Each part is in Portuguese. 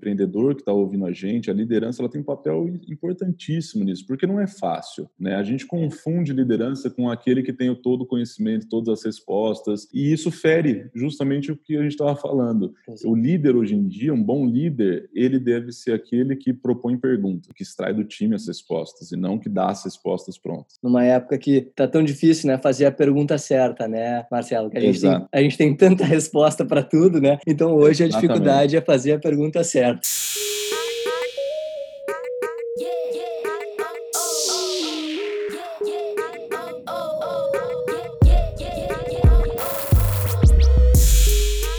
empreendedor que está ouvindo a gente, a liderança, ela tem um papel importantíssimo nisso, porque não é fácil, né? A gente confunde liderança com aquele que tem o todo o conhecimento, todas as respostas, e isso fere justamente o que a gente estava falando. O líder hoje em dia, um bom líder, ele deve ser aquele que propõe perguntas, que extrai do time as respostas e não que dá as respostas prontas. Numa época que tá tão difícil, né, fazer a pergunta certa, né, Marcelo? Que a gente, tem, a gente tem tanta resposta para tudo, né? Então hoje a Exatamente. dificuldade é fazer a pergunta certa.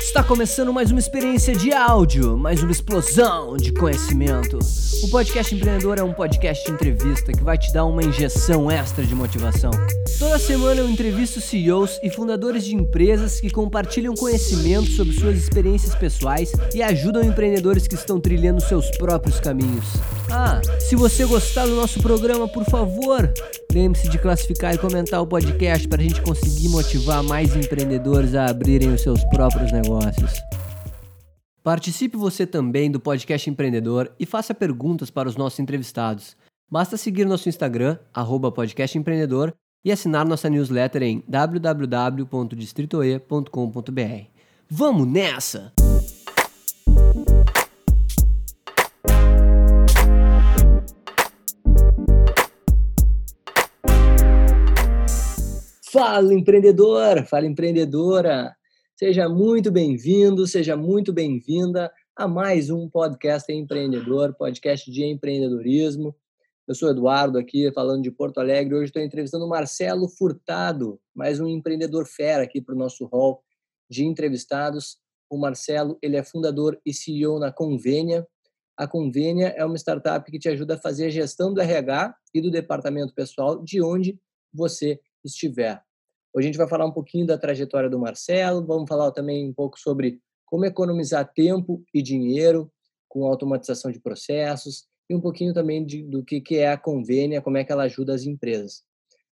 Está começando mais uma experiência de áudio, mais uma explosão de conhecimento. O Podcast Empreendedor é um podcast de entrevista que vai te dar uma injeção extra de motivação. Toda semana eu entrevisto CEOs e fundadores de empresas que compartilham conhecimento sobre suas experiências pessoais e ajudam empreendedores que estão trilhando seus próprios caminhos. Ah, se você gostar do nosso programa, por favor, lembre-se de classificar e comentar o podcast para a gente conseguir motivar mais empreendedores a abrirem os seus próprios negócios. Participe você também do podcast empreendedor e faça perguntas para os nossos entrevistados. Basta seguir nosso Instagram, podcastempreendedor, e assinar nossa newsletter em www.distritoe.com.br. Vamos nessa! Fala empreendedor, fala empreendedora. Seja muito bem-vindo, seja muito bem-vinda a mais um podcast empreendedor, podcast de empreendedorismo. Eu sou Eduardo aqui, falando de Porto Alegre. Hoje estou entrevistando o Marcelo Furtado, mais um empreendedor fera aqui para o nosso hall de entrevistados. O Marcelo, ele é fundador e CEO na Convênia. A Convênia é uma startup que te ajuda a fazer a gestão do RH e do departamento pessoal de onde você estiver. Hoje a gente vai falar um pouquinho da trajetória do Marcelo, vamos falar também um pouco sobre como economizar tempo e dinheiro com automatização de processos e um pouquinho também de, do que, que é a Convênia, como é que ela ajuda as empresas.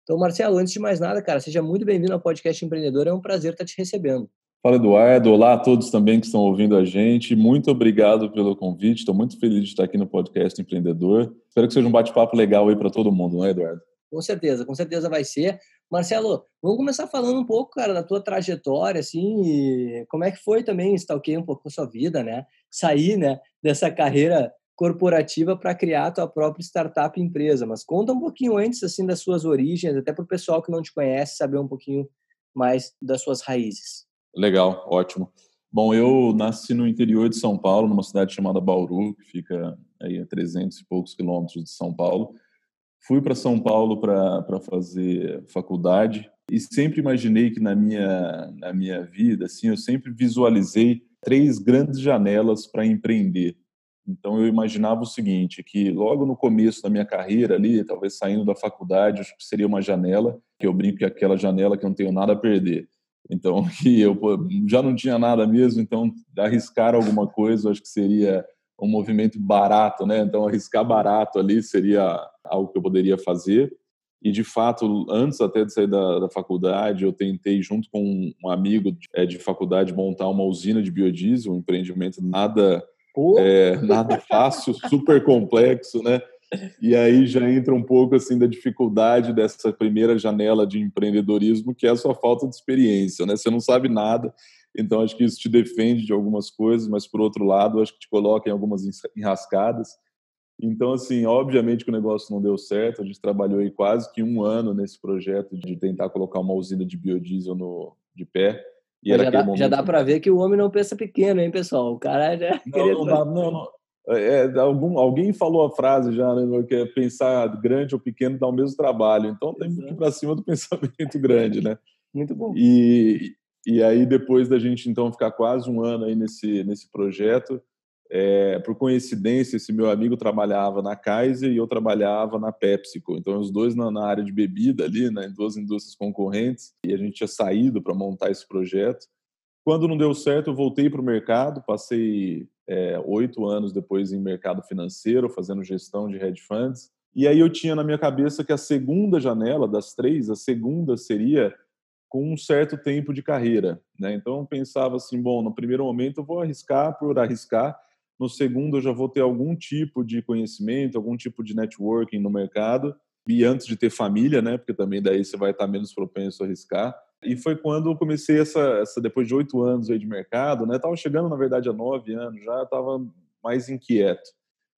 Então, Marcelo, antes de mais nada, cara, seja muito bem-vindo ao Podcast Empreendedor, é um prazer estar te recebendo. Fala, Eduardo. Olá a todos também que estão ouvindo a gente. Muito obrigado pelo convite. Estou muito feliz de estar aqui no Podcast Empreendedor. Espero que seja um bate-papo legal aí para todo mundo, não é, Eduardo? Com certeza, com certeza vai ser. Marcelo, vamos começar falando um pouco, cara, da tua trajetória, assim, como é que foi também, stalkear um pouco a sua vida, né? Sair, né, dessa carreira corporativa para criar a tua própria startup empresa. Mas conta um pouquinho antes, assim, das suas origens, até para o pessoal que não te conhece saber um pouquinho mais das suas raízes. Legal, ótimo. Bom, eu nasci no interior de São Paulo, numa cidade chamada Bauru, que fica aí a 300 e poucos quilômetros de São Paulo. Fui para São Paulo para fazer faculdade e sempre imaginei que na minha, na minha vida, assim, eu sempre visualizei três grandes janelas para empreender. Então eu imaginava o seguinte, que logo no começo da minha carreira ali, talvez saindo da faculdade, acho que seria uma janela, que eu brinco que é aquela janela que eu não tenho nada a perder. Então, que eu já não tinha nada mesmo, então arriscar alguma coisa, acho que seria um movimento barato, né? Então arriscar barato ali seria algo que eu poderia fazer. E, de fato, antes até de sair da, da faculdade, eu tentei, junto com um amigo de, é, de faculdade, montar uma usina de biodiesel, um empreendimento nada, é, nada fácil, super complexo, né? E aí já entra um pouco assim da dificuldade dessa primeira janela de empreendedorismo, que é a sua falta de experiência, né? Você não sabe nada, então acho que isso te defende de algumas coisas, mas por outro lado, acho que te coloca em algumas enrascadas. Então, assim, obviamente que o negócio não deu certo. A gente trabalhou aí quase que um ano nesse projeto de tentar colocar uma usina de biodiesel no, de pé. E já, dá, momento... já dá para ver que o homem não pensa pequeno, hein, pessoal? O cara já. Não, não, dá, não, não. É, é, algum, alguém falou a frase já, né, que é pensar grande ou pequeno dá o mesmo trabalho. Então tem que ir para cima do pensamento grande, né? Muito bom. E, e aí, depois da gente então ficar quase um ano aí nesse, nesse projeto, é, por coincidência, esse meu amigo trabalhava na Kaiser e eu trabalhava na PepsiCo. Então, os dois na, na área de bebida ali, né, em duas indústrias concorrentes, e a gente tinha saído para montar esse projeto. Quando não deu certo, eu voltei para o mercado, passei é, oito anos depois em mercado financeiro, fazendo gestão de hedge funds. E aí eu tinha na minha cabeça que a segunda janela das três, a segunda seria com um certo tempo de carreira. Né? Então eu pensava assim, bom, no primeiro momento eu vou arriscar por arriscar, No segundo, eu já vou ter algum tipo de conhecimento, algum tipo de networking no mercado. E antes de ter família, né? Porque também daí você vai estar menos propenso a arriscar. E foi quando eu comecei essa, essa depois de oito anos aí de mercado, né? Tava chegando, na verdade, a nove anos, já estava mais inquieto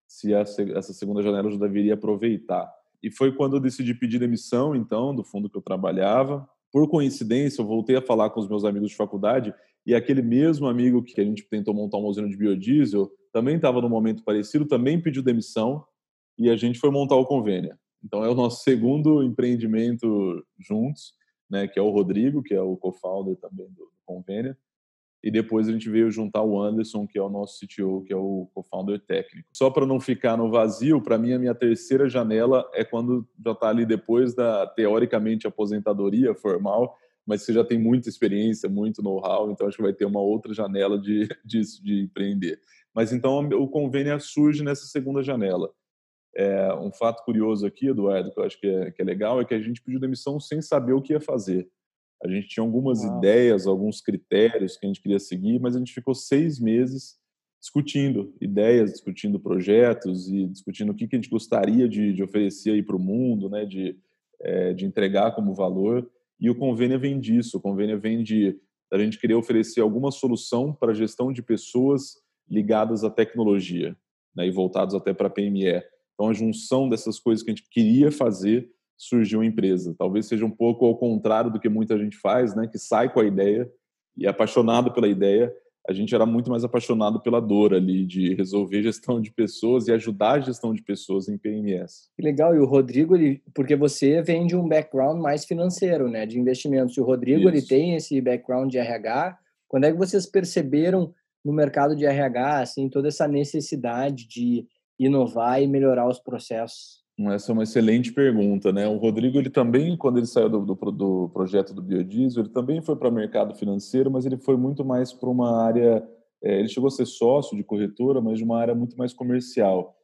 se essa segunda janela eu já deveria aproveitar. E foi quando eu decidi pedir demissão, então, do fundo que eu trabalhava. Por coincidência, eu voltei a falar com os meus amigos de faculdade e aquele mesmo amigo que a gente tentou montar uma usina de biodiesel também estava num momento parecido, também pediu demissão e a gente foi montar o convênio. Então é o nosso segundo empreendimento juntos, né, que é o Rodrigo, que é o co-founder também do, do convênio. E depois a gente veio juntar o Anderson, que é o nosso CTO, que é o co-founder técnico. Só para não ficar no vazio, para mim a minha terceira janela é quando já está ali depois da teoricamente aposentadoria formal, mas você já tem muita experiência, muito know-how, então acho que vai ter uma outra janela de, de, de empreender. Mas então o convênio surge nessa segunda janela. É, um fato curioso aqui, Eduardo, que eu acho que é, que é legal, é que a gente pediu demissão sem saber o que ia fazer. A gente tinha algumas Uau. ideias, alguns critérios que a gente queria seguir, mas a gente ficou seis meses discutindo ideias, discutindo projetos e discutindo o que, que a gente gostaria de, de oferecer aí para o mundo, né, de, é, de entregar como valor. E o convênio vem disso. O convênio vem de a gente querer oferecer alguma solução para a gestão de pessoas ligadas à tecnologia né, e voltados até para a PME. Então, a junção dessas coisas que a gente queria fazer surgiu a empresa. Talvez seja um pouco ao contrário do que muita gente faz, né? Que sai com a ideia e é apaixonado pela ideia. A gente era muito mais apaixonado pela dor ali de resolver gestão de pessoas e ajudar a gestão de pessoas em PMS. Que legal. E o Rodrigo, ele, porque você vem de um background mais financeiro, né? De investimentos. E o Rodrigo, Isso. ele tem esse background de RH. Quando é que vocês perceberam no mercado de RH, assim, toda essa necessidade de inovar e melhorar os processos? Essa é uma excelente pergunta, né? O Rodrigo, ele também, quando ele saiu do, do, do projeto do biodiesel, ele também foi para o mercado financeiro, mas ele foi muito mais para uma área. É, ele chegou a ser sócio de corretora, mas de uma área muito mais comercial,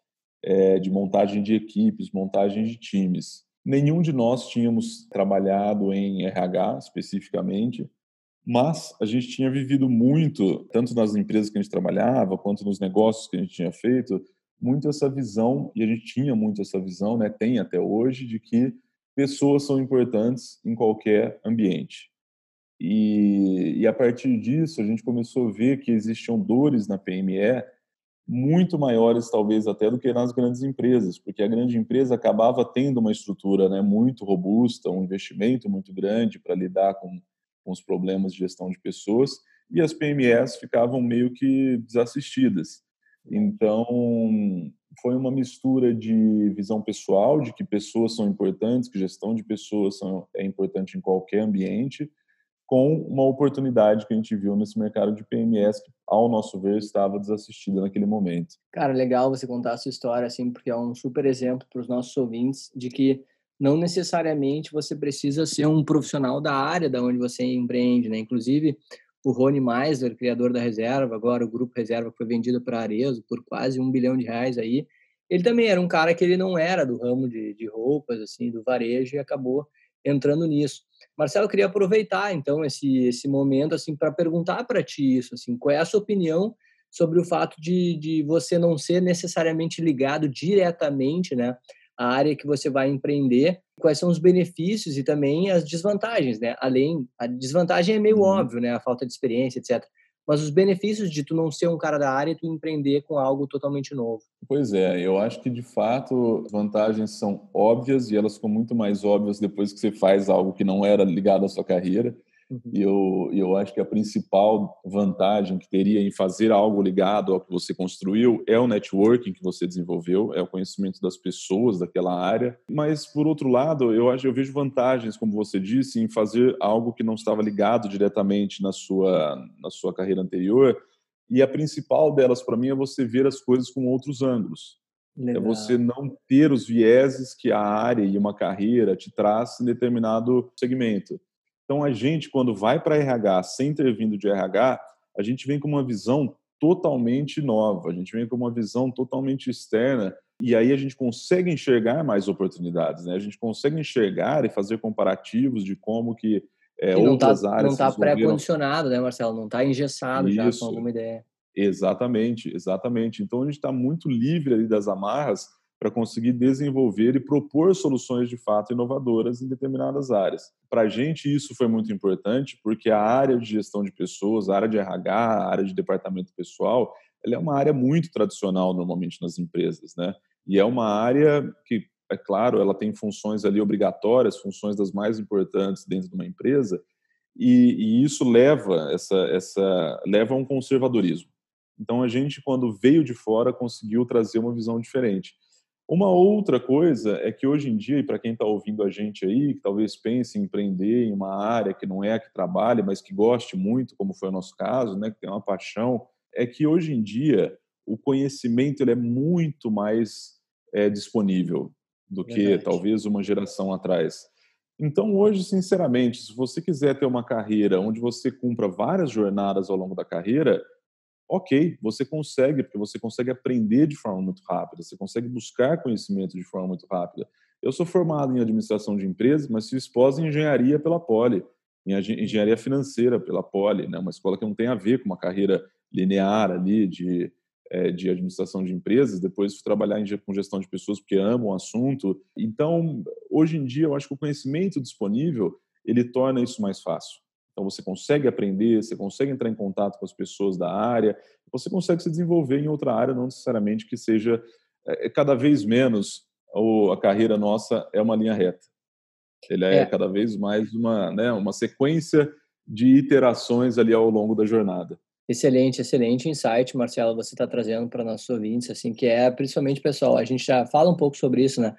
é, de montagem de equipes, montagem de times. Nenhum de nós tínhamos trabalhado em RH especificamente, mas a gente tinha vivido muito, tanto nas empresas que a gente trabalhava, quanto nos negócios que a gente tinha feito, muito essa visão, e a gente tinha muito essa visão, né, tem até hoje, de que pessoas são importantes em qualquer ambiente. E, e a partir disso, a gente começou a ver que existiam dores na PME muito maiores, talvez, até do que nas grandes empresas, porque a grande empresa acabava tendo uma estrutura né, muito robusta, um investimento muito grande para lidar com, com os problemas de gestão de pessoas, e as PMEs ficavam meio que desassistidas. Então, foi uma mistura de visão pessoal, de que pessoas são importantes, que gestão de pessoas são, é importante em qualquer ambiente, com uma oportunidade que a gente viu nesse mercado de PMS, que, ao nosso ver, estava desassistida naquele momento. Cara, legal você contar a sua história, assim, porque é um super exemplo para os nossos ouvintes de que não necessariamente você precisa ser um profissional da área da onde você empreende, né? Inclusive, o Rony Meisler, criador da Reserva, agora o Grupo Reserva que foi vendido para Arezo por quase um bilhão de reais aí, ele também era um cara que ele não era do ramo de, de roupas, assim, do varejo e acabou entrando nisso. Marcelo, eu queria aproveitar, então, esse, esse momento, assim, para perguntar para ti isso, assim, qual é a sua opinião sobre o fato de, de você não ser necessariamente ligado diretamente, né, a área que você vai empreender, quais são os benefícios e também as desvantagens, né? Além, a desvantagem é meio uhum. óbvio, né? A falta de experiência, etc. Mas os benefícios de tu não ser um cara da área e tu empreender com algo totalmente novo. Pois é, eu acho que de fato vantagens são óbvias e elas ficam muito mais óbvias depois que você faz algo que não era ligado à sua carreira. Uhum. E eu, eu acho que a principal vantagem que teria em fazer algo ligado ao que você construiu é o networking que você desenvolveu, é o conhecimento das pessoas daquela área. Mas, por outro lado, eu, acho, eu vejo vantagens, como você disse, em fazer algo que não estava ligado diretamente na sua, na sua carreira anterior. E a principal delas, para mim, é você ver as coisas com outros ângulos. É Legal. É você não ter os vieses que a área e uma carreira te traz em determinado segmento. Então, a gente, quando vai para RH sem ter vindo de RH, a gente vem com uma visão totalmente nova, a gente vem com uma visão totalmente externa e aí a gente consegue enxergar mais oportunidades, né? A gente consegue enxergar e fazer comparativos de como que é, outras tá, áreas... Não está pré-condicionado, né, Marcelo? Não está engessado Isso. já com alguma ideia. Exatamente, exatamente. Então a gente está muito livre ali das amarras para conseguir desenvolver e propor soluções de fato inovadoras em determinadas áreas. Para a gente isso foi muito importante porque a área de gestão de pessoas, a área de RH, a área de departamento pessoal, ela é uma área muito tradicional normalmente nas empresas, né? E é uma área que, é claro, ela tem funções ali obrigatórias, funções das mais importantes dentro de uma empresa, e, e isso leva essa, essa leva a um conservadorismo. Então a gente, quando veio de fora, conseguiu trazer uma visão diferente. Uma outra coisa é que hoje em dia, e para quem está ouvindo a gente aí, que talvez pense em empreender em uma área que não é a que trabalha, mas que goste muito, como foi o nosso caso, né, que tem uma paixão, é que hoje em dia o conhecimento ele é muito mais é, disponível do que Verdade. talvez uma geração atrás. Então, hoje, sinceramente, se você quiser ter uma carreira onde você cumpra várias jornadas ao longo da carreira, ok, você consegue, porque você consegue aprender de forma muito rápida, você consegue buscar conhecimento de forma muito rápida. Eu sou formado em administração de empresas, mas fiz pós em engenharia pela Poli, em engenharia financeira pela Poli, né, uma escola que não tem a ver com uma carreira linear ali de, é, de administração de empresas. Depois fui trabalhar em, com gestão de pessoas porque amo o assunto. Então, hoje em dia, eu acho que o conhecimento disponível ele torna isso mais fácil. Então você consegue aprender, você consegue entrar em contato com as pessoas da área, você consegue se desenvolver em outra área, não necessariamente que seja é, cada vez menos a carreira nossa é uma linha reta. Ele é, é. cada vez mais uma, né, uma sequência de iterações ali ao longo da jornada. Excelente, excelente insight, Marcelo, você está trazendo para nossos ouvintes, assim, que é principalmente, pessoal, a gente já fala um pouco sobre isso, né?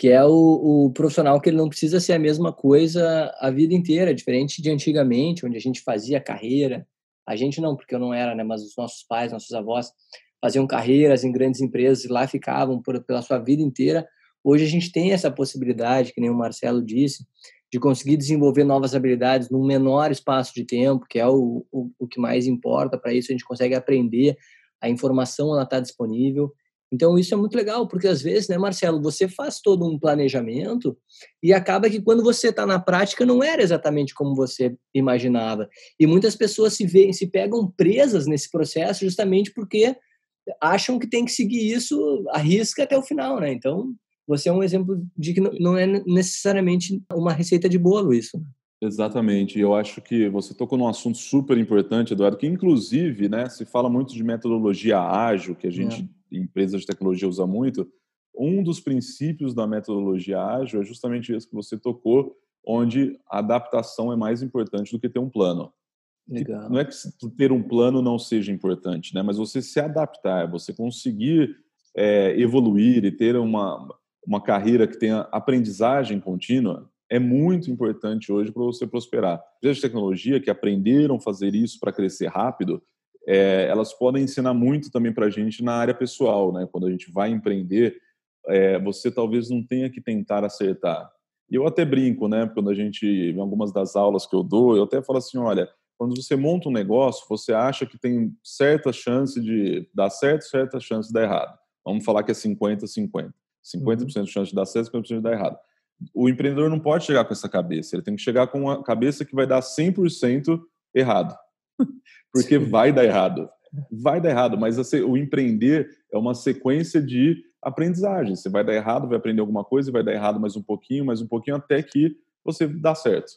Que é o, o, profissional que ele não precisa ser a mesma coisa a vida inteira, diferente de antigamente, onde a gente fazia carreira. A gente não, porque eu não era, né? Mas os nossos pais, nossos avós faziam carreiras em grandes empresas e lá ficavam por, pela sua vida inteira. Hoje a gente tem essa possibilidade, que nem o Marcelo disse, de conseguir desenvolver novas habilidades num menor espaço de tempo, que é o, o, o que mais importa. Para isso a gente consegue aprender, a informação ela está disponível então, isso é muito legal, porque às vezes, né, Marcelo, você faz todo um planejamento e acaba que quando você está na prática não era exatamente como você imaginava. E muitas pessoas se, veem, se pegam presas nesse processo justamente porque acham que tem que seguir isso a risca até o final, né? Então, você é um exemplo de que não é necessariamente uma receita de bolo isso. Né? Exatamente. Eu acho que você tocou num assunto super importante, Eduardo, que inclusive, né, se fala muito de metodologia ágil, que a gente é empresas de tecnologia usa muito, um dos princípios da metodologia ágil é justamente isso que você tocou, onde a adaptação é mais importante do que ter um plano. Legal. Não é que ter um plano não seja importante, né? mas você se adaptar, você conseguir é, evoluir e ter uma, uma carreira que tenha aprendizagem contínua, é muito importante hoje para você prosperar. Empresas de tecnologia que aprenderam a fazer isso para crescer rápido, é, elas podem ensinar muito também para a gente na área pessoal, né? Quando a gente vai empreender, é, você talvez não tenha que tentar acertar. E eu até brinco, né? Quando a gente, em algumas das aulas que eu dou, eu até falo assim, olha, quando você monta um negócio, você acha que tem certa chance de dar certo, certa chance de dar errado. Vamos falar que é 50-50. 50%, uhum. de chance de dar certo, 50% de dar errado. O empreendedor não pode chegar com essa cabeça, ele tem que chegar com a cabeça que vai dar 100% errado. porque vai dar errado. Vai dar errado, mas assim, o empreender é uma sequência de aprendizagem. Você vai dar errado, vai aprender alguma coisa, vai dar errado mais um pouquinho, mais um pouquinho, até que você dá certo.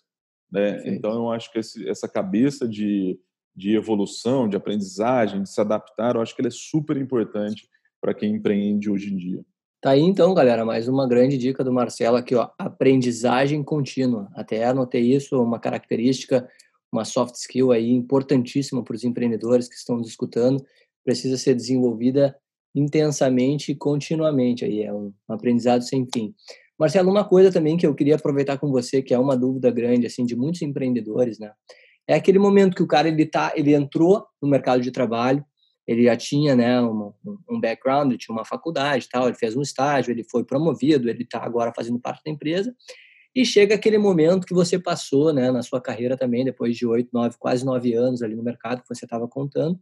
Né? Então, eu acho que esse, essa cabeça de, de evolução, de aprendizagem, de se adaptar, eu acho que ele é super importante para quem empreende hoje em dia. Tá aí então, galera, mais uma grande dica do Marcelo aqui, ó, aprendizagem contínua. Até anotei isso, uma característica uma soft skill aí importantíssima para os empreendedores que estão nos escutando, precisa ser desenvolvida intensamente e continuamente aí, é um aprendizado sem fim. Marcelo, uma coisa também que eu queria aproveitar com você, que é uma dúvida grande assim de muitos empreendedores, né? É aquele momento que o cara ele tá, ele entrou no mercado de trabalho, ele já tinha, né, um, um background, tinha uma faculdade, tal, ele fez um estágio, ele foi promovido, ele está agora fazendo parte da empresa e chega aquele momento que você passou, né, na sua carreira também, depois de oito, nove, quase nove anos ali no mercado que você estava contando,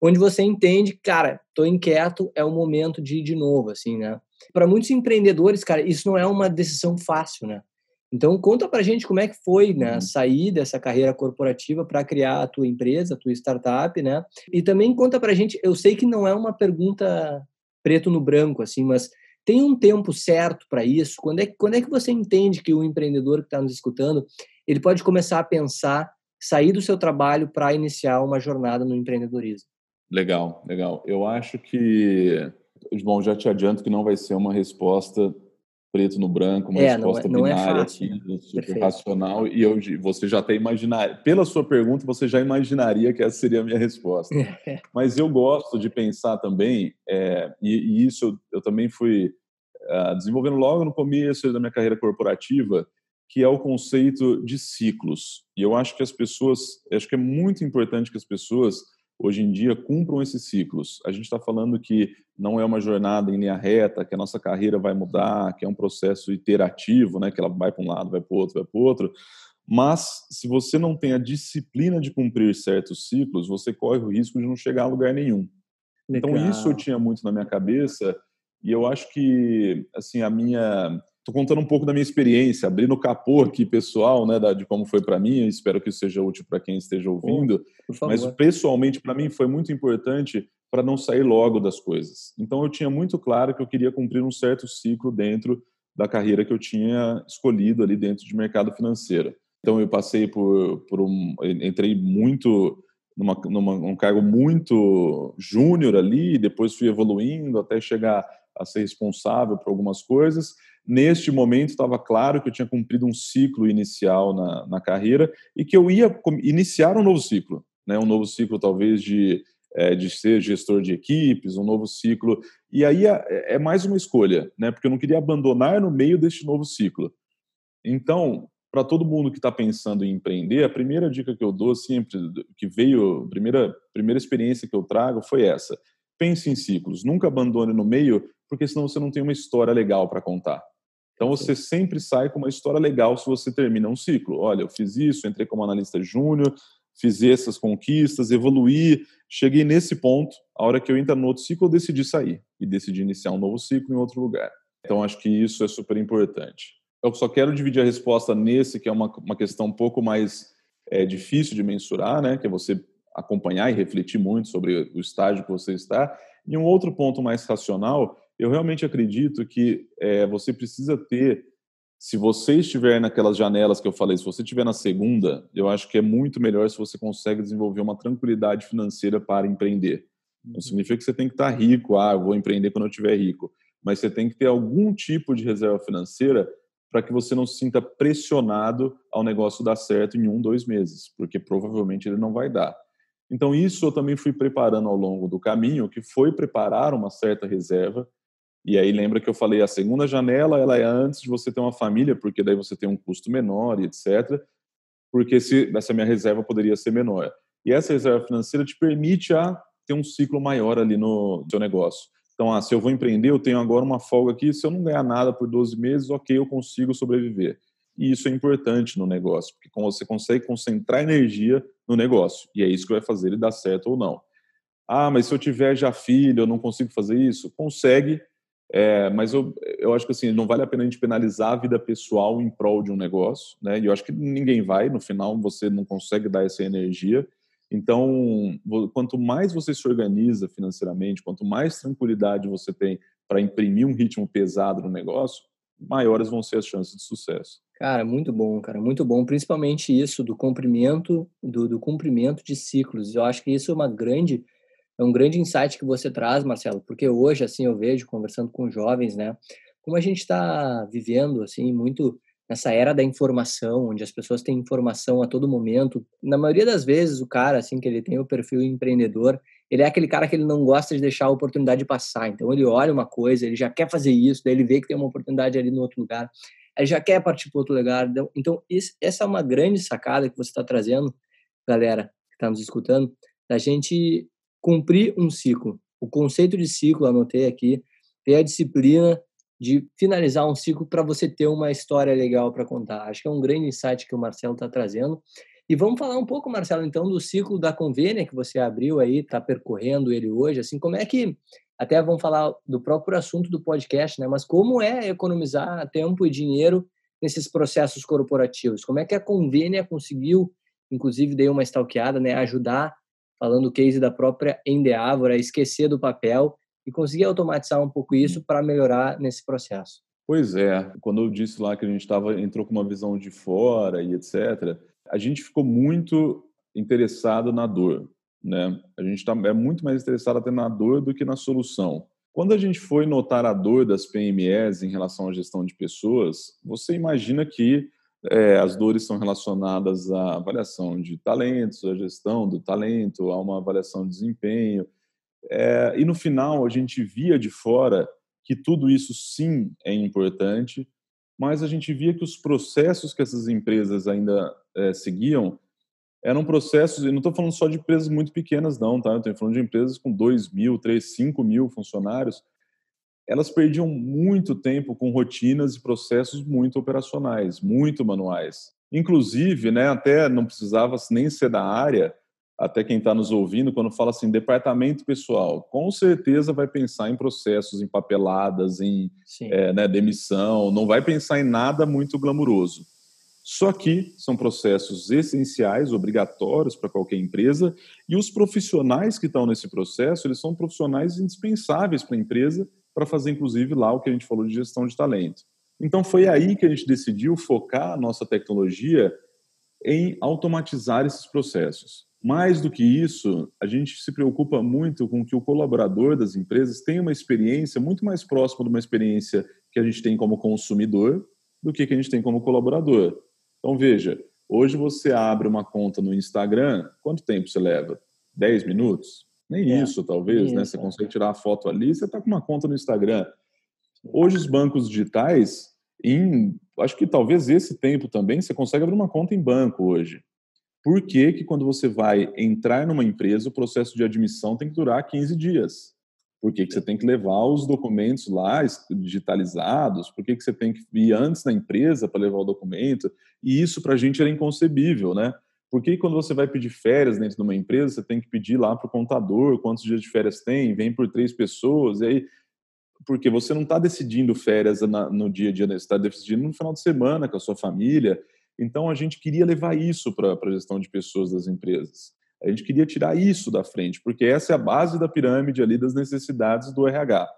onde você entende, cara, tô inquieto, é o momento de ir de novo, assim, né? Para muitos empreendedores, cara, isso não é uma decisão fácil, né? Então, conta para gente como é que foi né, uhum. sair dessa carreira corporativa para criar a tua empresa, a tua startup, né? E também conta para gente, eu sei que não é uma pergunta preto no branco, assim, mas tem um tempo certo para isso? Quando é, quando é que você entende que o empreendedor que está nos escutando, ele pode começar a pensar, sair do seu trabalho para iniciar uma jornada no empreendedorismo? Legal, legal. Eu acho que, bom, já te adianto que não vai ser uma resposta preto no branco, uma é, resposta não é, não binária é aqui, super Perfeito. racional, e eu, você já até imaginar, pela sua pergunta, você já imaginaria que essa seria a minha resposta. Mas eu gosto de pensar também, é, e, e, isso eu, eu também fui uh, desenvolvendo logo no começo da minha carreira corporativa, que é o conceito de ciclos. E eu acho que as pessoas, acho que é muito importante que as pessoas hoje em dia cumpram esses ciclos. A gente está falando que não é uma jornada em linha reta, que a nossa carreira vai mudar, que é um processo iterativo, né, que ela vai para um lado, vai para o outro, vai para o outro. Mas se você não tem a disciplina de cumprir certos ciclos, você corre o risco de não chegar a lugar nenhum. Legal. Então isso eu tinha muito na minha cabeça e eu acho que assim a minha Estou contando um pouco da minha experiência, abrindo o capô aqui pessoal, né, de como foi para mim. espero que isso seja útil para quem esteja ouvindo. Mas pessoalmente para mim foi muito importante para não sair logo das coisas. Então eu tinha muito claro que eu queria cumprir um certo ciclo dentro da carreira que eu tinha escolhido ali dentro de mercado financeiro. Então eu passei por, por um, entrei muito numa, numa um cargo muito júnior ali, depois fui evoluindo até chegar a ser responsável por algumas coisas Neste momento, estava claro que eu tinha cumprido um ciclo inicial na, na carreira e que eu ia iniciar um novo ciclo, né? um novo ciclo talvez de, é, de ser gestor de equipes, um novo ciclo. E aí é, é mais uma escolha, né? porque eu não queria abandonar no meio deste novo ciclo. Então, para todo mundo que está pensando em empreender, a primeira dica que eu dou sempre, que veio, a primeira, primeira experiência que eu trago foi essa. Pense em ciclos, nunca abandone no meio, porque senão você não tem uma história legal para contar. Então você sempre sai com uma história legal se você termina um ciclo. Olha, eu fiz isso, entrei como analista júnior, fiz essas conquistas, evoluí, cheguei nesse ponto. A hora que eu entro no outro ciclo, eu decidi sair e decidi iniciar um novo ciclo em outro lugar. Então acho que isso é super importante. Eu só quero dividir a resposta nesse, que é uma, uma questão um pouco mais é, difícil de mensurar, né? Que é você acompanhar e refletir muito sobre o estágio que você está. E um outro ponto mais racional eu realmente acredito que é, você precisa ter, se você estiver naquelas janelas que eu falei, se você estiver na segunda, eu acho que é muito melhor se você consegue desenvolver uma tranquilidade financeira para empreender. Não uhum. significa que você tem que estar rico, ah, eu vou empreender quando eu estiver rico, mas você tem que ter algum tipo de reserva financeira para que você não se sinta pressionado ao negócio dar certo em um, dois meses, porque provavelmente ele não vai dar. Então, isso eu também fui preparando ao longo do caminho, que foi preparar uma certa reserva e aí lembra que eu falei, a segunda janela ela é antes de você ter uma família, porque daí você tem um custo menor e etc. Porque se essa minha reserva poderia ser menor. E essa reserva financeira te permite a ter um ciclo maior ali no seu negócio. Então, ah, se eu vou empreender, eu tenho agora uma folga aqui, se eu não ganhar nada por 12 meses, ok, eu consigo sobreviver. E isso é importante no negócio, porque você consegue concentrar energia no negócio, e é isso que vai fazer ele dar certo ou não. Ah, mas se eu tiver já filho, eu não consigo fazer isso? Consegue, é, mas eu, eu acho que assim, não vale a pena a gente penalizar a vida pessoal em prol de um negócio, né? E eu acho que ninguém vai, no final você não consegue dar essa energia. Então, quanto mais você se organiza financeiramente, quanto mais tranquilidade você tem para imprimir um ritmo pesado no negócio, maiores vão ser as chances de sucesso. Cara, muito bom, cara, muito bom. Principalmente isso do cumprimento, do, do cumprimento de ciclos. Eu acho que isso é uma grande é um grande insight que você traz, Marcelo, porque hoje, assim, eu vejo, conversando com jovens, né, como a gente está vivendo, assim, muito nessa era da informação, onde as pessoas têm informação a todo momento. Na maioria das vezes, o cara, assim, que ele tem o perfil empreendedor, ele é aquele cara que ele não gosta de deixar a oportunidade passar. Então, ele olha uma coisa, ele já quer fazer isso, daí ele vê que tem uma oportunidade ali no outro lugar, ele já quer partir para outro lugar. Então, então essa é uma grande sacada que você está trazendo, galera que está nos escutando, da gente cumprir um ciclo. O conceito de ciclo, anotei aqui, é a disciplina de finalizar um ciclo para você ter uma história legal para contar. Acho que é um grande insight que o Marcelo está trazendo. E vamos falar um pouco, Marcelo, então, do ciclo da convênia que você abriu aí, está percorrendo ele hoje. Assim, como é que até vamos falar do próprio assunto do podcast, né? Mas como é economizar tempo e dinheiro nesses processos corporativos? Como é que a Convênia conseguiu, inclusive dei uma stalkeada, né, ajudar, falando o case da própria Endeavor, a esquecer do papel e conseguir automatizar um pouco isso para melhorar nesse processo? Pois é, quando eu disse lá que a gente estava entrou com uma visão de fora e etc, a gente ficou muito interessado na dor, né? A gente tá, é muito mais interessado até na dor do que na solução. Quando a gente foi notar a dor das PMEs em relação à gestão de pessoas, você imagina que é, as dores são relacionadas à avaliação de talentos, à gestão do talento, a uma avaliação de desempenho. É, e no final, a gente via de fora que tudo isso sim é importante, mas a gente via que os processos que essas empresas ainda é, seguiam eram processos, e não estou falando só de empresas muito pequenas, não, tá? Estou falando de empresas com 2 mil, 3, 5 mil funcionários. Elas perdiam muito tempo com rotinas e processos muito operacionais, muito manuais. Inclusive, né, até não precisava nem ser da área, até quem está nos ouvindo, quando fala assim, departamento pessoal, com certeza vai pensar em processos, em papeladas, em é, né, demissão, não vai pensar em nada muito glamuroso. Só que são processos essenciais, obrigatórios para qualquer empresa, e os profissionais que estão nesse processo, eles são profissionais indispensáveis para a empresa, para fazer inclusive lá o que a gente falou de gestão de talento. Então foi aí que a gente decidiu focar a nossa tecnologia em automatizar esses processos. Mais do que isso, a gente se preocupa muito com que o colaborador das empresas tenha uma experiência muito mais próxima de uma experiência que a gente tem como consumidor do que que a gente tem como colaborador. Então, veja, hoje você abre uma conta no Instagram, quanto tempo você leva? 10 minutos? Nem é, isso, talvez, isso, né? Você consegue tirar a foto ali, você está com uma conta no Instagram. Hoje, os bancos digitais, em, acho que talvez esse tempo também, você consegue abrir uma conta em banco hoje. Por que, que quando você vai entrar numa empresa, o processo de admissão tem que durar 15 dias? Por que, que você tem que levar os documentos lá digitalizados? Por que, que você tem que ir antes na empresa para levar o documento? E isso para a gente era inconcebível, né? Por que quando você vai pedir férias dentro de uma empresa, você tem que pedir lá para o contador quantos dias de férias tem, vem por três pessoas, e aí porque você não está decidindo férias no dia a dia, né? você está decidindo no final de semana com a sua família. Então a gente queria levar isso para a gestão de pessoas das empresas. A gente queria tirar isso da frente, porque essa é a base da pirâmide ali das necessidades do RH.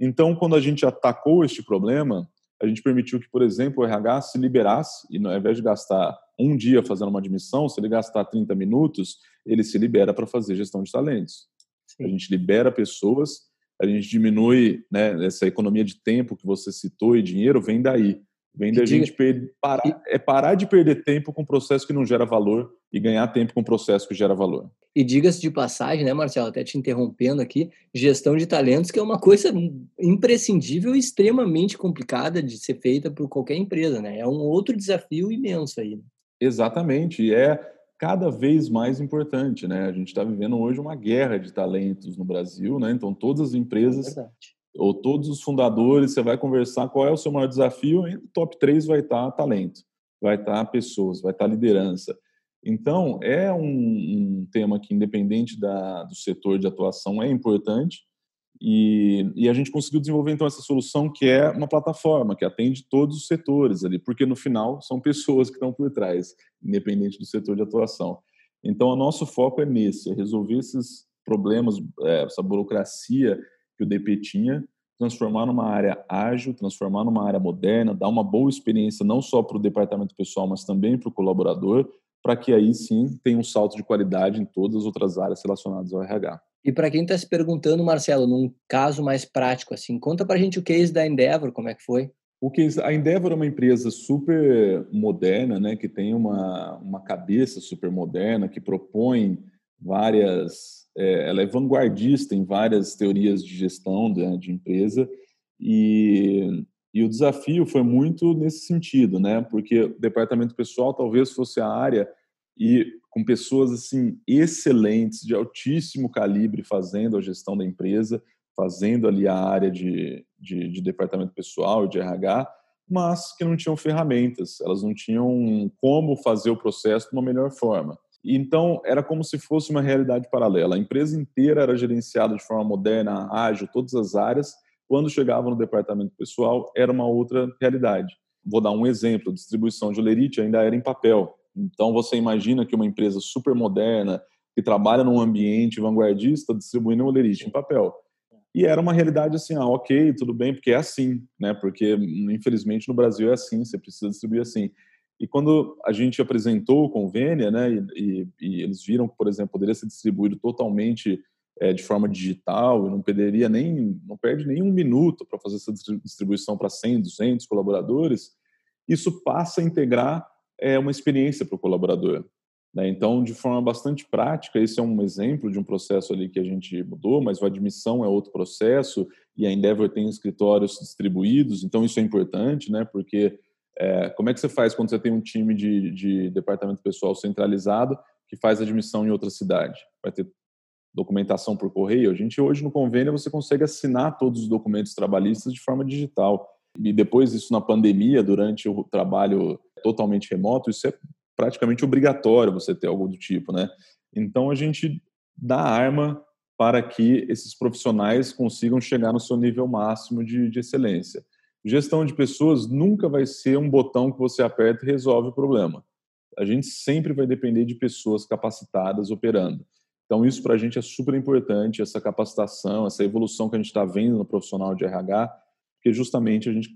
Então, quando a gente atacou este problema, a gente permitiu que, por exemplo, o RH se liberasse e, ao invés de gastar um dia fazendo uma admissão, se ele gastar 30 minutos, ele se libera para fazer gestão de talentos. Sim. A gente libera pessoas, a gente diminui né, essa economia de tempo que você citou e dinheiro, vem daí. Vem da gente per... parar, é parar de perder tempo com processo que não gera valor e ganhar tempo com processo que gera valor. E diga-se de passagem, né, Marcelo, até te interrompendo aqui, gestão de talentos, que é uma coisa imprescindível e extremamente complicada de ser feita por qualquer empresa, né? É um outro desafio imenso aí. Exatamente, e é cada vez mais importante, né? A gente está vivendo hoje uma guerra de talentos no Brasil, né? Então todas as empresas é ou todos os fundadores, você vai conversar qual é o seu maior desafio, e no top 3 vai estar talento, vai estar pessoas, vai estar liderança. Então, é um, um tema que, independente da, do setor de atuação, é importante, e, e, a gente conseguiu desenvolver então essa solução que é uma plataforma que atende todos os setores ali, porque no final são pessoas que estão por trás, independente do setor de atuação. Então, o nosso foco é nesse, é resolver esses problemas, é, essa burocracia que o DP tinha, transformar numa área ágil, transformar numa área moderna, dar uma boa experiência não só para o departamento pessoal, mas também para o colaborador, para que aí sim tenha um salto de qualidade em todas as outras áreas relacionadas ao RH. E para quem está se perguntando, Marcelo, num caso mais prático, assim, conta para a gente o case da Endeavor, como é que foi? O case, a Endeavor é uma empresa super moderna, né, que tem uma, uma cabeça super moderna, que propõe várias é, ela é vanguardista em várias teorias de gestão de, de empresa e, e o desafio foi muito nesse sentido, né? Porque o departamento pessoal talvez fosse a área e com pessoas assim excelentes, de altíssimo calibre, fazendo a gestão da empresa, fazendo ali a área de, de, de departamento pessoal, de RH, mas que não tinham ferramentas, elas não tinham como fazer o processo de uma melhor forma. Então, era como se fosse uma realidade paralela. A empresa inteira era gerenciada de forma moderna, ágil, todas as áreas. Quando chegava no departamento pessoal, era uma outra realidade. Vou dar um exemplo: distribuição de olerite ainda era em papel. Então você imagina que uma empresa super moderna que trabalha num ambiente vanguardista distribuindo olerite em papel. E era uma realidade assim, ah, ok, tudo bem, porque é assim, né? Porque infelizmente no Brasil é assim, você precisa distribuir assim. E quando a gente apresentou o convênio, né, e, e, eles viram que, por exemplo, poderia ser distribuído totalmente é, de forma digital e não perderia nem, não perde nem um minuto para fazer essa distribuição para 100, 200 colaboradores, isso passa a integrar é, uma experiência para o colaborador. Né? Então, de forma bastante prática, esse é um exemplo de um processo ali que a gente mudou, mas a admissão é outro processo e a Endeavor tem escritórios distribuídos, então isso é importante, né? Porque é, como é que você faz quando você tem um time de, de departamento pessoal centralizado que faz admissão em outra cidade? Vai ter documentação por correio. A gente hoje no convênio você consegue assinar todos os documentos trabalhistas de forma digital. E depois isso na pandemia, durante o trabalho totalmente remoto, isso é praticamente obrigatório você ter algo do tipo, né? Então a gente dá arma para que esses profissionais consigam chegar no seu nível máximo de, de excelência. Gestão de pessoas nunca vai ser um botão que você aperta e resolve o problema. A gente sempre vai depender de pessoas capacitadas operando. Então, isso para a gente é super importante, essa capacitação, essa evolução que a gente está vendo no profissional de RH, porque justamente a gente,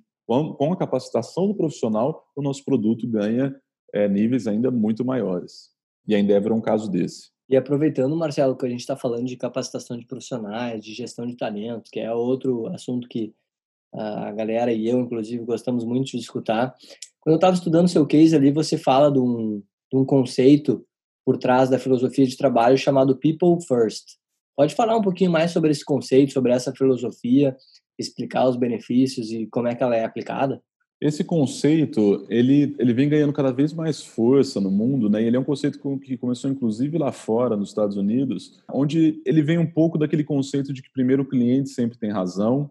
com a capacitação do profissional, o nosso produto ganha é, níveis ainda muito maiores. E a Endeavor é um caso desse. E aproveitando, Marcelo, que a gente está falando de capacitação de profissionais, de gestão de talentos, que é outro assunto que a galera e eu, inclusive, gostamos muito de escutar. Quando eu estava estudando seu case ali, você fala de um, de um conceito por trás da filosofia de trabalho chamado People First. Pode falar um pouquinho mais sobre esse conceito, sobre essa filosofia, explicar os benefícios e como é que ela é aplicada? Esse conceito, ele, ele vem ganhando cada vez mais força no mundo, né? Ele é um conceito que começou inclusive lá fora, nos Estados Unidos, onde ele vem um pouco daquele conceito de que primeiro o cliente sempre tem razão,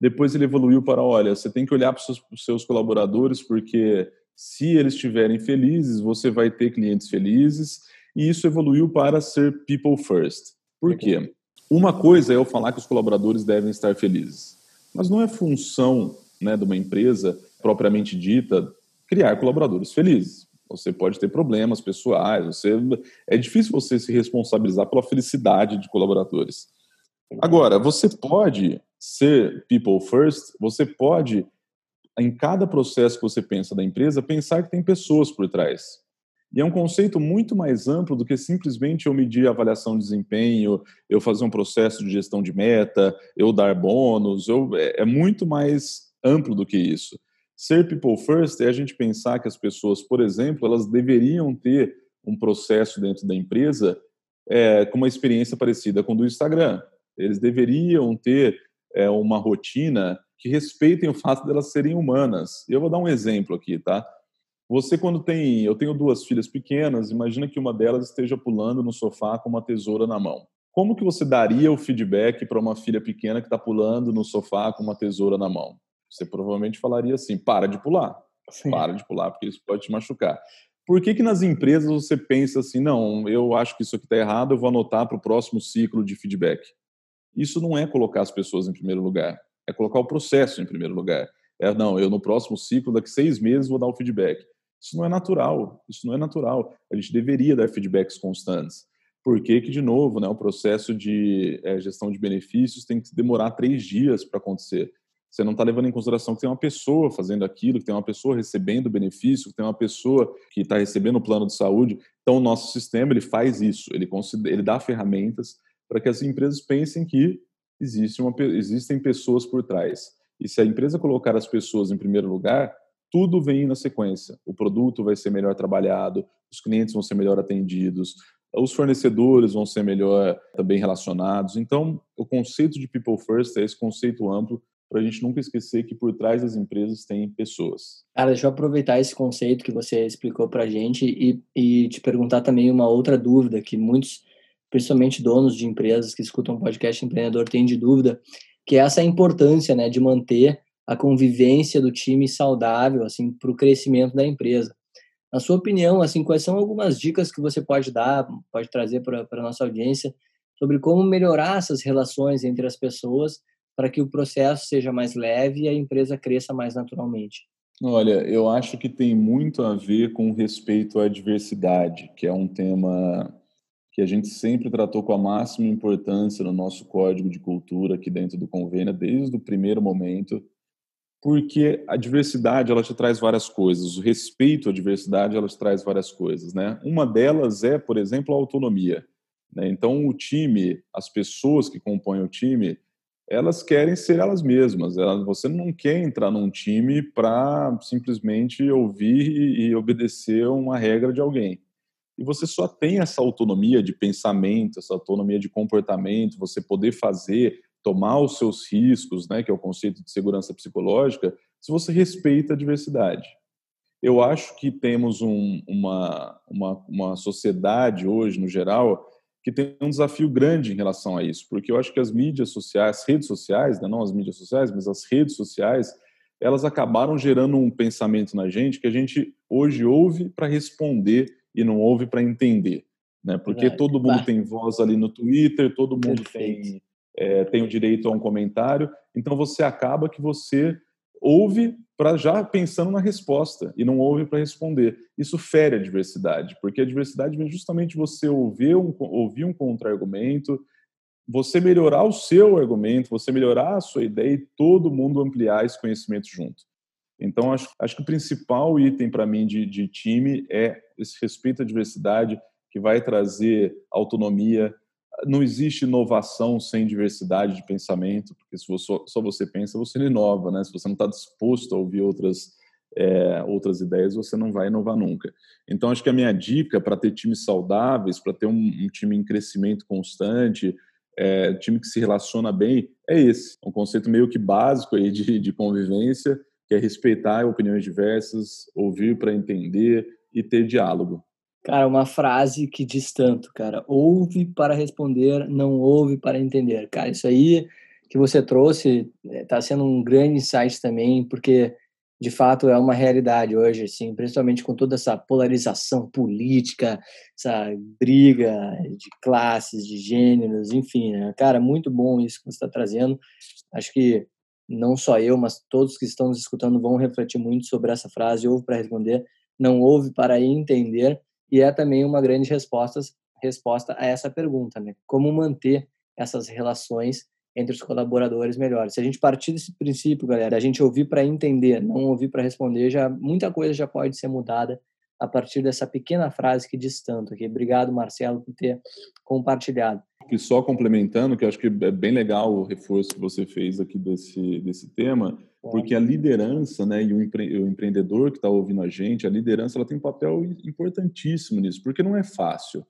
depois ele evoluiu para, olha, você tem que olhar para os seus, seus colaboradores, porque se eles estiverem felizes, você vai ter clientes felizes, e isso evoluiu para ser people first. Por quê? Uma coisa é eu falar que os colaboradores devem estar felizes, mas não é função né, de uma empresa propriamente dita criar colaboradores felizes. Você pode ter problemas pessoais, você é difícil você se responsabilizar pela felicidade de colaboradores. Agora, você pode ser people first, você pode em cada processo que você pensa da empresa, pensar que tem pessoas por trás. E é um conceito muito mais amplo do que simplesmente eu medir a avaliação de desempenho, eu fazer um processo de gestão de meta, eu dar bônus, eu, é, é muito mais amplo do que isso. Ser people first é a gente pensar que as pessoas, por exemplo, elas deveriam ter um processo dentro da empresa é, com uma experiência parecida com do Instagram. Eles deveriam ter é, uma rotina que respeitem o fato delas de serem humanas. Eu vou dar um exemplo aqui, tá? Você, quando tem. Eu tenho duas filhas pequenas, imagina que uma delas esteja pulando no sofá com uma tesoura na mão. Como que você daria o feedback para uma filha pequena que está pulando no sofá com uma tesoura na mão? Você provavelmente falaria assim: para de pular. Sim. Para de pular, porque isso pode te machucar. Por que, que nas empresas você pensa assim, não, eu acho que isso aqui está errado, eu vou anotar para o próximo ciclo de feedback? Isso não é colocar as pessoas em primeiro lugar, é colocar o processo em primeiro lugar. É, não, eu no próximo ciclo, daqui seis meses, vou dar um feedback. Isso não é natural. Isso não é natural. A gente deveria dar feedbacks constantes. Por que, que de novo, né, o processo de é, gestão de benefícios tem que demorar três dias para acontecer? Você não está levando em consideração que tem uma pessoa fazendo aquilo, que tem uma pessoa recebendo benefício, que tem uma pessoa que está recebendo o plano de saúde. Então, o nosso sistema ele faz isso. Ele, ele dá ferramentas para que as empresas pensem que existe uma, existem pessoas por trás. E se a empresa colocar as pessoas em primeiro lugar, tudo vem na sequência. O produto vai ser melhor trabalhado, os clientes vão ser melhor atendidos, os fornecedores vão ser melhor também relacionados. Então, o conceito de people first é esse conceito amplo para a gente nunca esquecer que por trás das empresas tem pessoas. Cara, deixa eu aproveitar esse conceito que você explicou para a gente e, e te perguntar também uma outra dúvida que muitos, principalmente donos de empresas que escutam o podcast empreendedor, têm de dúvida, que é essa importância né, de manter a convivência do time saudável assim para o crescimento da empresa. Na sua opinião, assim, quais são algumas dicas que você pode dar, pode trazer para a nossa audiência sobre como melhorar essas relações entre as pessoas para que o processo seja mais leve e a empresa cresça mais naturalmente? Olha, eu acho que tem muito a ver com respeito à diversidade, que é um tema que a gente sempre tratou com a máxima importância no nosso código de cultura aqui dentro do convênio, desde o primeiro momento, porque a diversidade ela te traz várias coisas, o respeito à diversidade ela te traz várias coisas, né? Uma delas é, por exemplo, a autonomia. Né? Então, o time, as pessoas que compõem o time, elas querem ser elas mesmas. Você não quer entrar num time para simplesmente ouvir e obedecer uma regra de alguém. E você só tem essa autonomia de pensamento, essa autonomia de comportamento, você poder fazer, tomar os seus riscos, né, que é o conceito de segurança psicológica, se você respeita a diversidade. Eu acho que temos um, uma, uma, uma sociedade hoje, no geral, que tem um desafio grande em relação a isso, porque eu acho que as mídias sociais, as redes sociais, né, não as mídias sociais, mas as redes sociais, elas acabaram gerando um pensamento na gente que a gente hoje ouve para responder e não ouve para entender, né? Porque todo mundo tem voz ali no Twitter, todo mundo tem é, tem o direito a um comentário, então você acaba que você ouve para já pensando na resposta e não ouve para responder. Isso fere a diversidade, porque a diversidade vem justamente você ouvir um, ouvir um contra-argumento, você melhorar o seu argumento, você melhorar a sua ideia e todo mundo ampliar esse conhecimento junto. Então, acho, acho que o principal item para mim de, de time é esse respeito à diversidade, que vai trazer autonomia, não existe inovação sem diversidade de pensamento, porque se você, só você pensa, você não inova, né? Se você não está disposto a ouvir outras, é, outras ideias, você não vai inovar nunca. Então, acho que a minha dica para ter times saudáveis, para ter um, um, time em crescimento constante, é, time que se relaciona bem, é esse. Um conceito meio que básico aí de, de convivência, que é respeitar opiniões diversas, ouvir para entender e ter diálogo. Cara, uma frase que diz tanto, cara. Ouve para responder, não ouve para entender. Cara, isso aí que você trouxe está é, sendo um grande insight também, porque de fato é uma realidade hoje, assim, principalmente com toda essa polarização política, essa briga de classes, de gêneros, enfim, né? Cara, muito bom isso que você está trazendo. Acho que não só eu, mas todos que estão nos escutando vão refletir muito sobre essa frase, ouve para responder, não ouve para entender e é também uma grande resposta, resposta a essa pergunta, né? Como manter essas relações entre os colaboradores melhores. Se a gente partir desse princípio, galera, a gente ouvir para entender, não ouvir para responder, já muita coisa já pode ser mudada a partir dessa pequena frase que diz tanto aqui. Obrigado, Marcelo, por ter compartilhado. E só complementando, que eu acho que é bem legal o reforço que você fez aqui desse, desse tema, porque a liderança, né, e o, empre o empreendedor que está ouvindo a gente, a liderança ela tem um papel importantíssimo nisso, porque não é fácil.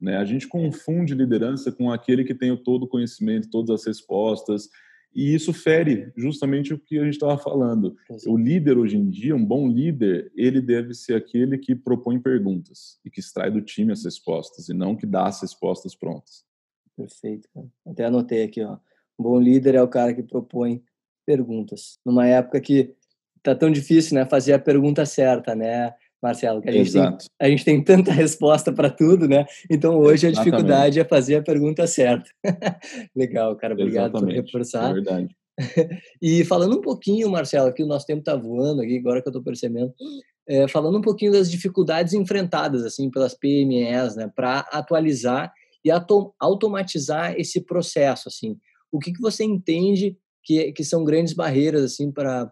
Né? A gente confunde liderança com aquele que tem todo o conhecimento, todas as respostas, e isso fere justamente o que a gente estava falando. O líder hoje em dia, um bom líder, ele deve ser aquele que propõe perguntas e que extrai do time as respostas, e não que dá as respostas prontas. Perfeito, cara. Até anotei aqui, ó. Um bom líder é o cara que propõe perguntas. Numa época que tá tão difícil, né, fazer a pergunta certa, né, Marcelo? Que a gente tem a gente tem tanta resposta para tudo, né? Então hoje Exatamente. a dificuldade é fazer a pergunta certa. Legal, cara. Obrigado Exatamente. por reforçar. É verdade. e falando um pouquinho, Marcelo, que o nosso tempo está voando aqui, agora que eu estou percebendo, é, falando um pouquinho das dificuldades enfrentadas assim pelas PMEs, né, para atualizar e automatizar esse processo, assim. O que, que você entende que, que são grandes barreiras assim para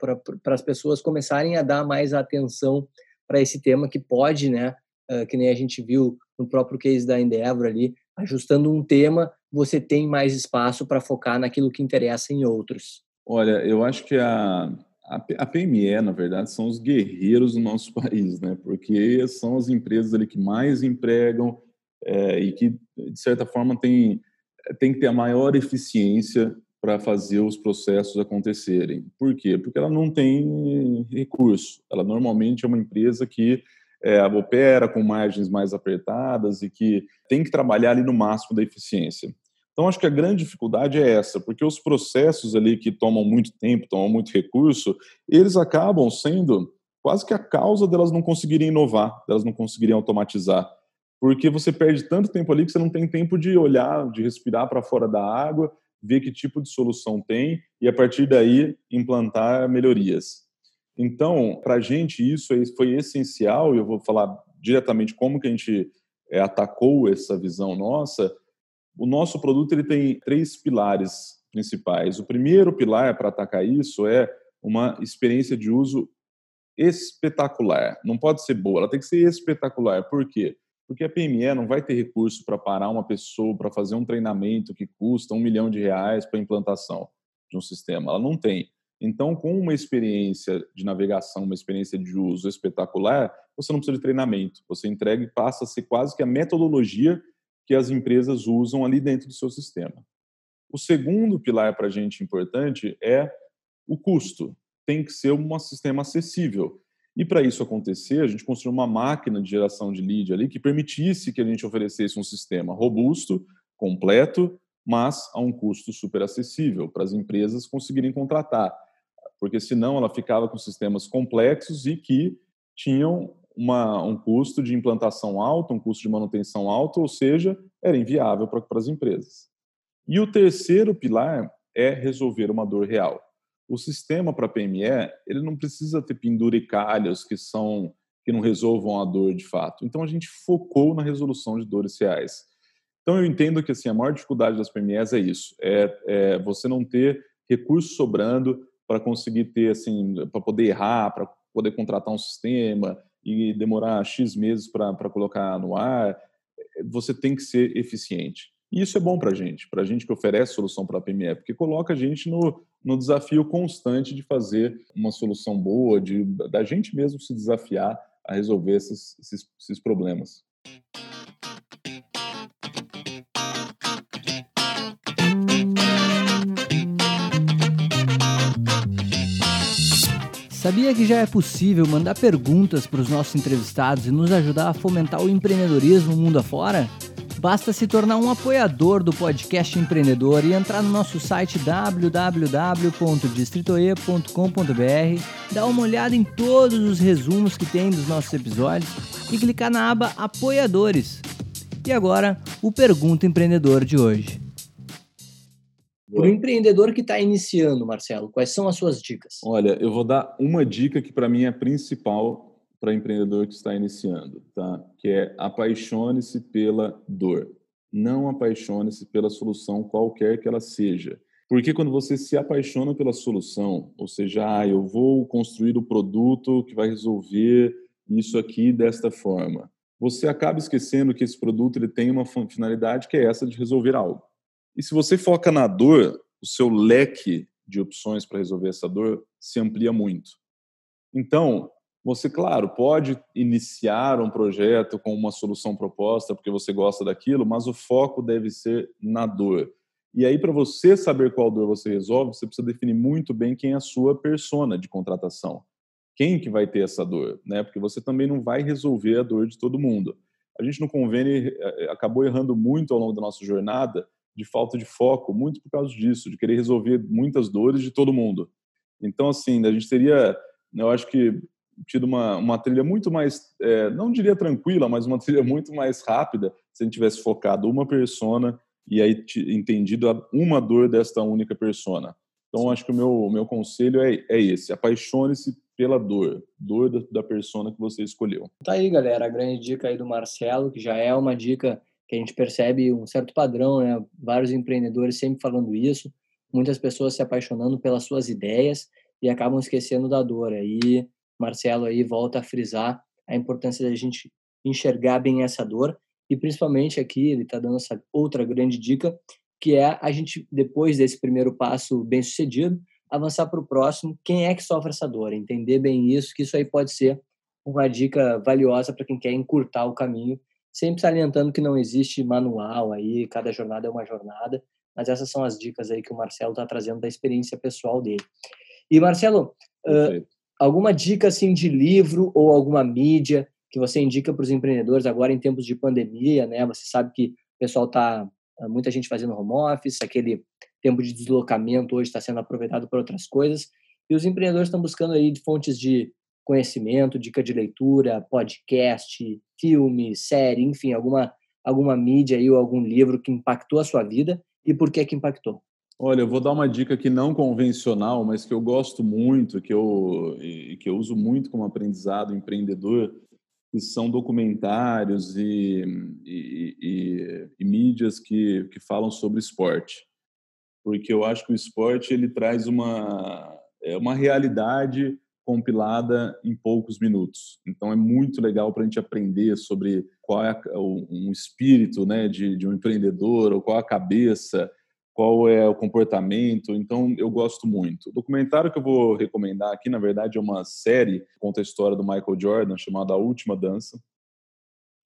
as pessoas começarem a dar mais atenção para esse tema que pode, né, uh, que nem a gente viu no próprio case da Endeavor ali, ajustando um tema, você tem mais espaço para focar naquilo que interessa em outros. Olha, eu acho que a, a, PME, na verdade, são os guerreiros do nosso país, né? Porque são as empresas ali que mais empregam é, e que, de certa forma, tem, tem que ter a maior eficiência para fazer os processos acontecerem. Por quê? Porque ela não tem recurso. Ela normalmente é uma empresa que é, opera com margens mais apertadas e que tem que trabalhar ali no máximo da eficiência. Então, acho que a grande dificuldade é essa, porque os processos ali que tomam muito tempo, tomam muito recurso, eles acabam sendo quase que a causa delas não conseguirem inovar, delas não conseguirem automatizar. Porque você perde tanto tempo ali que você não tem tempo de olhar, de respirar para fora da água ver que tipo de solução tem e, a partir daí, implantar melhorias. Então, para a gente, isso foi essencial, e eu vou falar diretamente como que a gente é, atacou essa visão nossa. O nosso produto ele tem três pilares principais. O primeiro pilar para atacar isso é uma experiência de uso espetacular. Não pode ser boa, ela tem que ser espetacular. Por quê? Porque a PME não vai ter recurso para parar uma pessoa para fazer um treinamento que custa um milhão de reais para implantação de um sistema. Ela não tem. Então, com uma experiência de navegação, uma experiência de uso espetacular, você não precisa de treinamento. Você entrega e passa a ser quase que a metodologia que as empresas usam ali dentro do seu sistema. O segundo pilar para a gente importante é o custo. Tem que ser um sistema acessível. E para isso acontecer, a gente construiu uma máquina de geração de lead ali que permitisse que a gente oferecesse um sistema robusto, completo, mas a um custo super acessível para as empresas conseguirem contratar porque senão ela ficava com sistemas complexos e que tinham uma, um custo de implantação alto, um custo de manutenção alto, ou seja, era inviável para, para as empresas. E o terceiro pilar é resolver uma dor real. O sistema para PME, ele não precisa ter penduricalhos que são que não resolvam a dor de fato. Então a gente focou na resolução de dores reais. Então eu entendo que assim a maior dificuldade das PMEs é isso, é, é você não ter recursos sobrando, para conseguir ter, assim, para poder errar, para poder contratar um sistema e demorar X meses para colocar no ar, você tem que ser eficiente. E isso é bom para a gente, para a gente que oferece solução para a PME, porque coloca a gente no, no desafio constante de fazer uma solução boa, de da gente mesmo se desafiar a resolver esses, esses, esses problemas. Sabia que já é possível mandar perguntas para os nossos entrevistados e nos ajudar a fomentar o empreendedorismo mundo afora? Basta se tornar um apoiador do podcast empreendedor e entrar no nosso site www.distritoe.com.br, dar uma olhada em todos os resumos que tem dos nossos episódios e clicar na aba Apoiadores. E agora, o Pergunta Empreendedor de hoje. Para o empreendedor que está iniciando, Marcelo, quais são as suas dicas? Olha, eu vou dar uma dica que para mim é principal para empreendedor que está iniciando, tá? Que é apaixone-se pela dor. Não apaixone-se pela solução qualquer que ela seja. Porque quando você se apaixona pela solução, ou seja, ah, eu vou construir o produto que vai resolver isso aqui desta forma, você acaba esquecendo que esse produto ele tem uma finalidade que é essa de resolver algo. E se você foca na dor, o seu leque de opções para resolver essa dor se amplia muito. Então, você, claro, pode iniciar um projeto com uma solução proposta porque você gosta daquilo, mas o foco deve ser na dor. E aí, para você saber qual dor você resolve, você precisa definir muito bem quem é a sua persona de contratação. Quem que vai ter essa dor, né? Porque você também não vai resolver a dor de todo mundo. A gente no convênio eh, acabou errando muito ao longo da nossa jornada, de falta de foco, muito por causa disso, de querer resolver muitas dores de todo mundo. Então, assim, a gente teria, eu acho que, tido uma, uma trilha muito mais, é, não diria tranquila, mas uma trilha muito mais rápida se a gente tivesse focado uma persona e aí entendido uma dor desta única persona. Então, acho que o meu, meu conselho é, é esse: apaixone-se pela dor, dor da, da persona que você escolheu. Tá aí, galera, a grande dica aí do Marcelo, que já é uma dica que a gente percebe um certo padrão, né? Vários empreendedores sempre falando isso, muitas pessoas se apaixonando pelas suas ideias e acabam esquecendo da dor. Aí, Marcelo aí volta a frisar a importância da gente enxergar bem essa dor e principalmente aqui ele está dando essa outra grande dica que é a gente depois desse primeiro passo bem sucedido avançar para o próximo. Quem é que sofre essa dor? Entender bem isso, que isso aí pode ser uma dica valiosa para quem quer encurtar o caminho sempre salientando que não existe manual aí, cada jornada é uma jornada, mas essas são as dicas aí que o Marcelo está trazendo da experiência pessoal dele. E Marcelo, uh, alguma dica assim de livro ou alguma mídia que você indica para os empreendedores agora em tempos de pandemia, né? Você sabe que o pessoal tá muita gente fazendo home office, aquele tempo de deslocamento hoje está sendo aproveitado por outras coisas, e os empreendedores estão buscando aí fontes de conhecimento, dica de leitura, podcast, filme, série, enfim, alguma, alguma mídia aí ou algum livro que impactou a sua vida e por que que impactou? Olha, eu vou dar uma dica que não convencional, mas que eu gosto muito, que eu, que eu uso muito como aprendizado empreendedor, que são documentários e, e, e, e mídias que, que falam sobre esporte. Porque eu acho que o esporte ele traz uma, é uma realidade compilada em poucos minutos. Então é muito legal para a gente aprender sobre qual é um espírito né, de, de um empreendedor, ou qual a cabeça, qual é o comportamento. Então, eu gosto muito. O documentário que eu vou recomendar aqui, na verdade, é uma série que conta a história do Michael Jordan, chamada A Última Dança.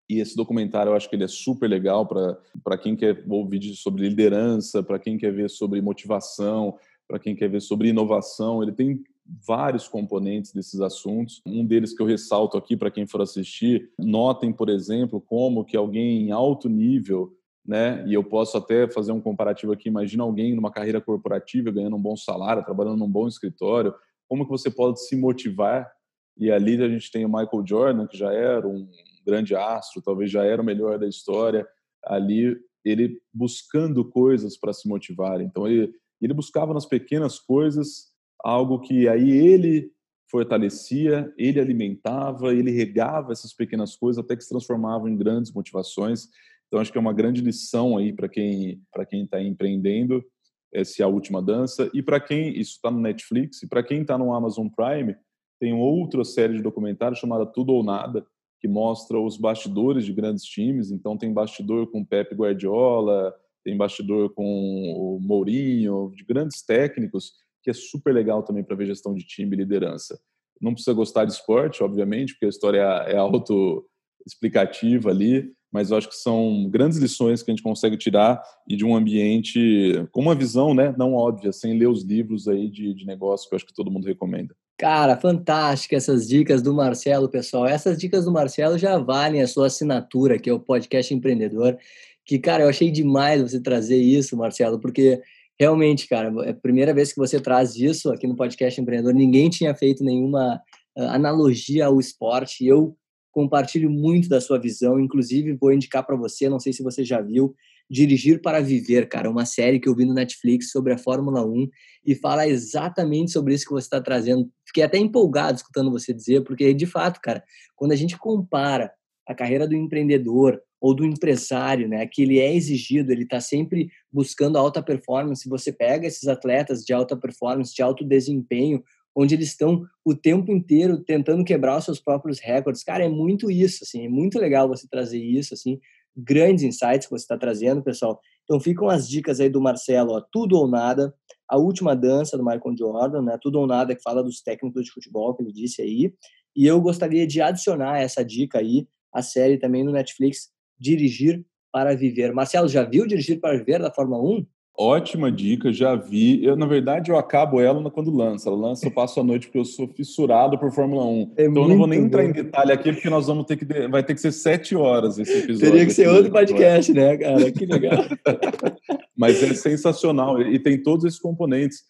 E esse documentário eu acho que ele é super legal para quem quer ouvir sobre liderança, para quem quer ver sobre motivação, para quem quer ver sobre inovação. Ele tem vários componentes desses assuntos. Um deles que eu ressalto aqui para quem for assistir, notem, por exemplo, como que alguém em alto nível né? E eu posso até fazer um comparativo aqui. Imagina alguém numa carreira corporativa ganhando um bom salário, trabalhando num bom escritório. Como que você pode se motivar? E ali a gente tem o Michael Jordan, que já era um grande astro, talvez já era o melhor da história. Ali ele buscando coisas para se motivar. Então ele ele buscava nas pequenas coisas algo que aí ele fortalecia, ele alimentava, ele regava essas pequenas coisas até que se transformavam em grandes motivações. Então acho que é uma grande lição aí para quem para quem está empreendendo essa é a última dança e para quem isso está no Netflix e para quem está no Amazon Prime tem outra série de documentários chamada Tudo ou Nada que mostra os bastidores de grandes times. Então tem bastidor com Pep Guardiola, tem bastidor com o Mourinho, de grandes técnicos que é super legal também para ver gestão de time e liderança. Não precisa gostar de esporte, obviamente, porque a história é auto explicativa ali, mas eu acho que são grandes lições que a gente consegue tirar e de um ambiente com uma visão, né, não óbvia, sem ler os livros aí de, de negócio que eu acho que todo mundo recomenda. Cara, fantástica essas dicas do Marcelo, pessoal. Essas dicas do Marcelo já valem a sua assinatura, que é o podcast empreendedor. Que, cara, eu achei demais você trazer isso, Marcelo, porque realmente, cara, é a primeira vez que você traz isso aqui no podcast empreendedor. Ninguém tinha feito nenhuma ah, analogia ao esporte. Eu compartilho muito da sua visão, inclusive vou indicar para você, não sei se você já viu, Dirigir para Viver, cara, uma série que eu vi no Netflix sobre a Fórmula 1 e fala exatamente sobre isso que você está trazendo. Fiquei até empolgado escutando você dizer, porque de fato, cara, quando a gente compara a carreira do empreendedor ou do empresário, né, que ele é exigido, ele está sempre buscando alta performance. Você pega esses atletas de alta performance, de alto desempenho, onde eles estão o tempo inteiro tentando quebrar os seus próprios recordes. Cara, é muito isso, assim, é muito legal você trazer isso, assim, grandes insights que você está trazendo, pessoal. Então ficam as dicas aí do Marcelo, ó, Tudo ou Nada, a última dança do Michael Jordan, né? Tudo ou Nada que fala dos técnicos de futebol que ele disse aí. E eu gostaria de adicionar essa dica aí, a série também no Netflix, Dirigir para Viver. Marcelo, já viu Dirigir para Viver da Fórmula 1? Ótima dica, já vi. Eu, na verdade, eu acabo ela quando lança. Ela lança, eu passo a noite porque eu sou fissurado por Fórmula 1. É então eu não vou nem entrar em detalhe aqui, porque nós vamos ter que. Vai ter que ser sete horas esse episódio. Teria que ser outro podcast, né, cara? Que legal. Mas é sensacional. E tem todos esses componentes.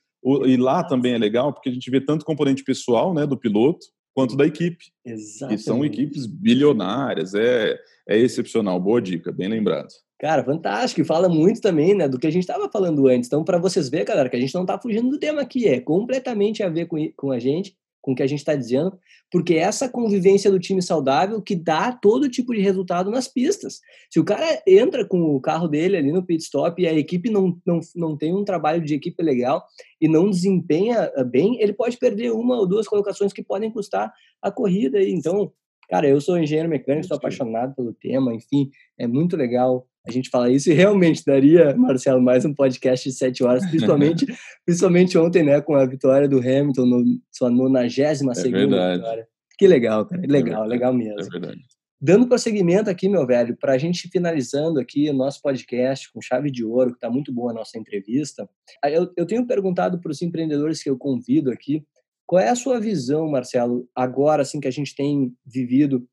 E lá também é legal, porque a gente vê tanto componente pessoal, né, do piloto, quanto da equipe. Exatamente. E são equipes bilionárias. É, é excepcional. Boa dica, bem lembrado. Cara, fantástico. E fala muito também, né, do que a gente estava falando antes. Então, para vocês verem, galera, que a gente não está fugindo do tema aqui, é completamente a ver com, com a gente, com o que a gente está dizendo, porque é essa convivência do time saudável que dá todo tipo de resultado nas pistas. Se o cara entra com o carro dele ali no pit stop e a equipe não, não, não tem um trabalho de equipe legal e não desempenha ah, bem, ele pode perder uma ou duas colocações que podem custar a corrida. Então, cara, eu sou engenheiro mecânico, sou apaixonado pelo tema, enfim, é muito legal a gente fala isso e realmente daria, Marcelo, mais um podcast de sete horas, principalmente, principalmente ontem, né, com a vitória do Hamilton, no, sua 92 segunda vitória. Que legal, cara, legal, é legal mesmo. É verdade. Dando prosseguimento aqui, meu velho, para a gente finalizando aqui o nosso podcast com chave de ouro, que está muito boa a nossa entrevista, eu, eu tenho perguntado para os empreendedores que eu convido aqui, qual é a sua visão, Marcelo, agora assim que a gente tem vivido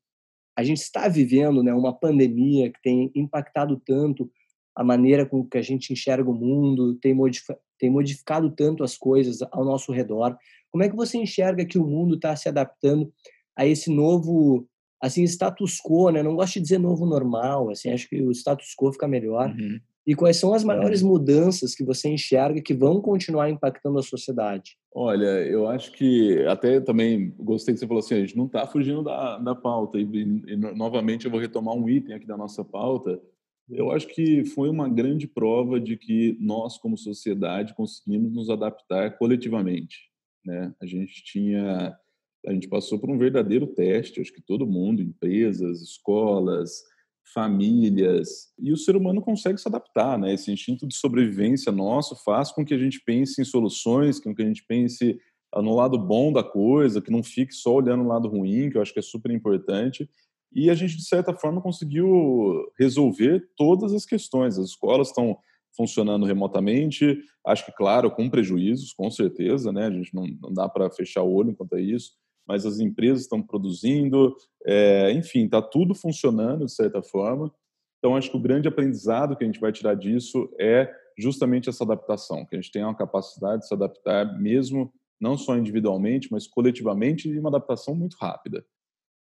a gente está vivendo né, uma pandemia que tem impactado tanto a maneira com que a gente enxerga o mundo, tem, modifi tem modificado tanto as coisas ao nosso redor. Como é que você enxerga que o mundo está se adaptando a esse novo, assim, status quo, né? Não gosto de dizer novo normal, assim, acho que o status quo fica melhor. Uhum. E quais são as maiores mudanças que você enxerga que vão continuar impactando a sociedade? Olha, eu acho que até também gostei que você falou assim, a gente não está fugindo da, da pauta. E, e, e, novamente eu vou retomar um item aqui da nossa pauta. Eu acho que foi uma grande prova de que nós, como sociedade, conseguimos nos adaptar coletivamente. Né? A gente tinha, a gente passou por um verdadeiro teste. Acho que todo mundo, empresas, escolas, famílias. E o ser humano consegue se adaptar, né? Esse instinto de sobrevivência nosso faz com que a gente pense em soluções, com que a gente pense ah, no lado bom da coisa, que não fique só olhando o lado ruim, que eu acho que é super importante. E a gente, de certa forma, conseguiu resolver todas as questões. As escolas estão funcionando remotamente, acho que, claro, com prejuízos, com certeza, né? A gente não, não dá para fechar o olho enquanto é isso, mas as empresas estão produzindo, é, enfim, está tudo funcionando de certa forma. Então, acho que o grande aprendizado que a gente vai tirar disso é justamente essa adaptação, que a gente tenha uma capacidade de se adaptar, mesmo não só individualmente, mas coletivamente, e uma adaptação muito rápida.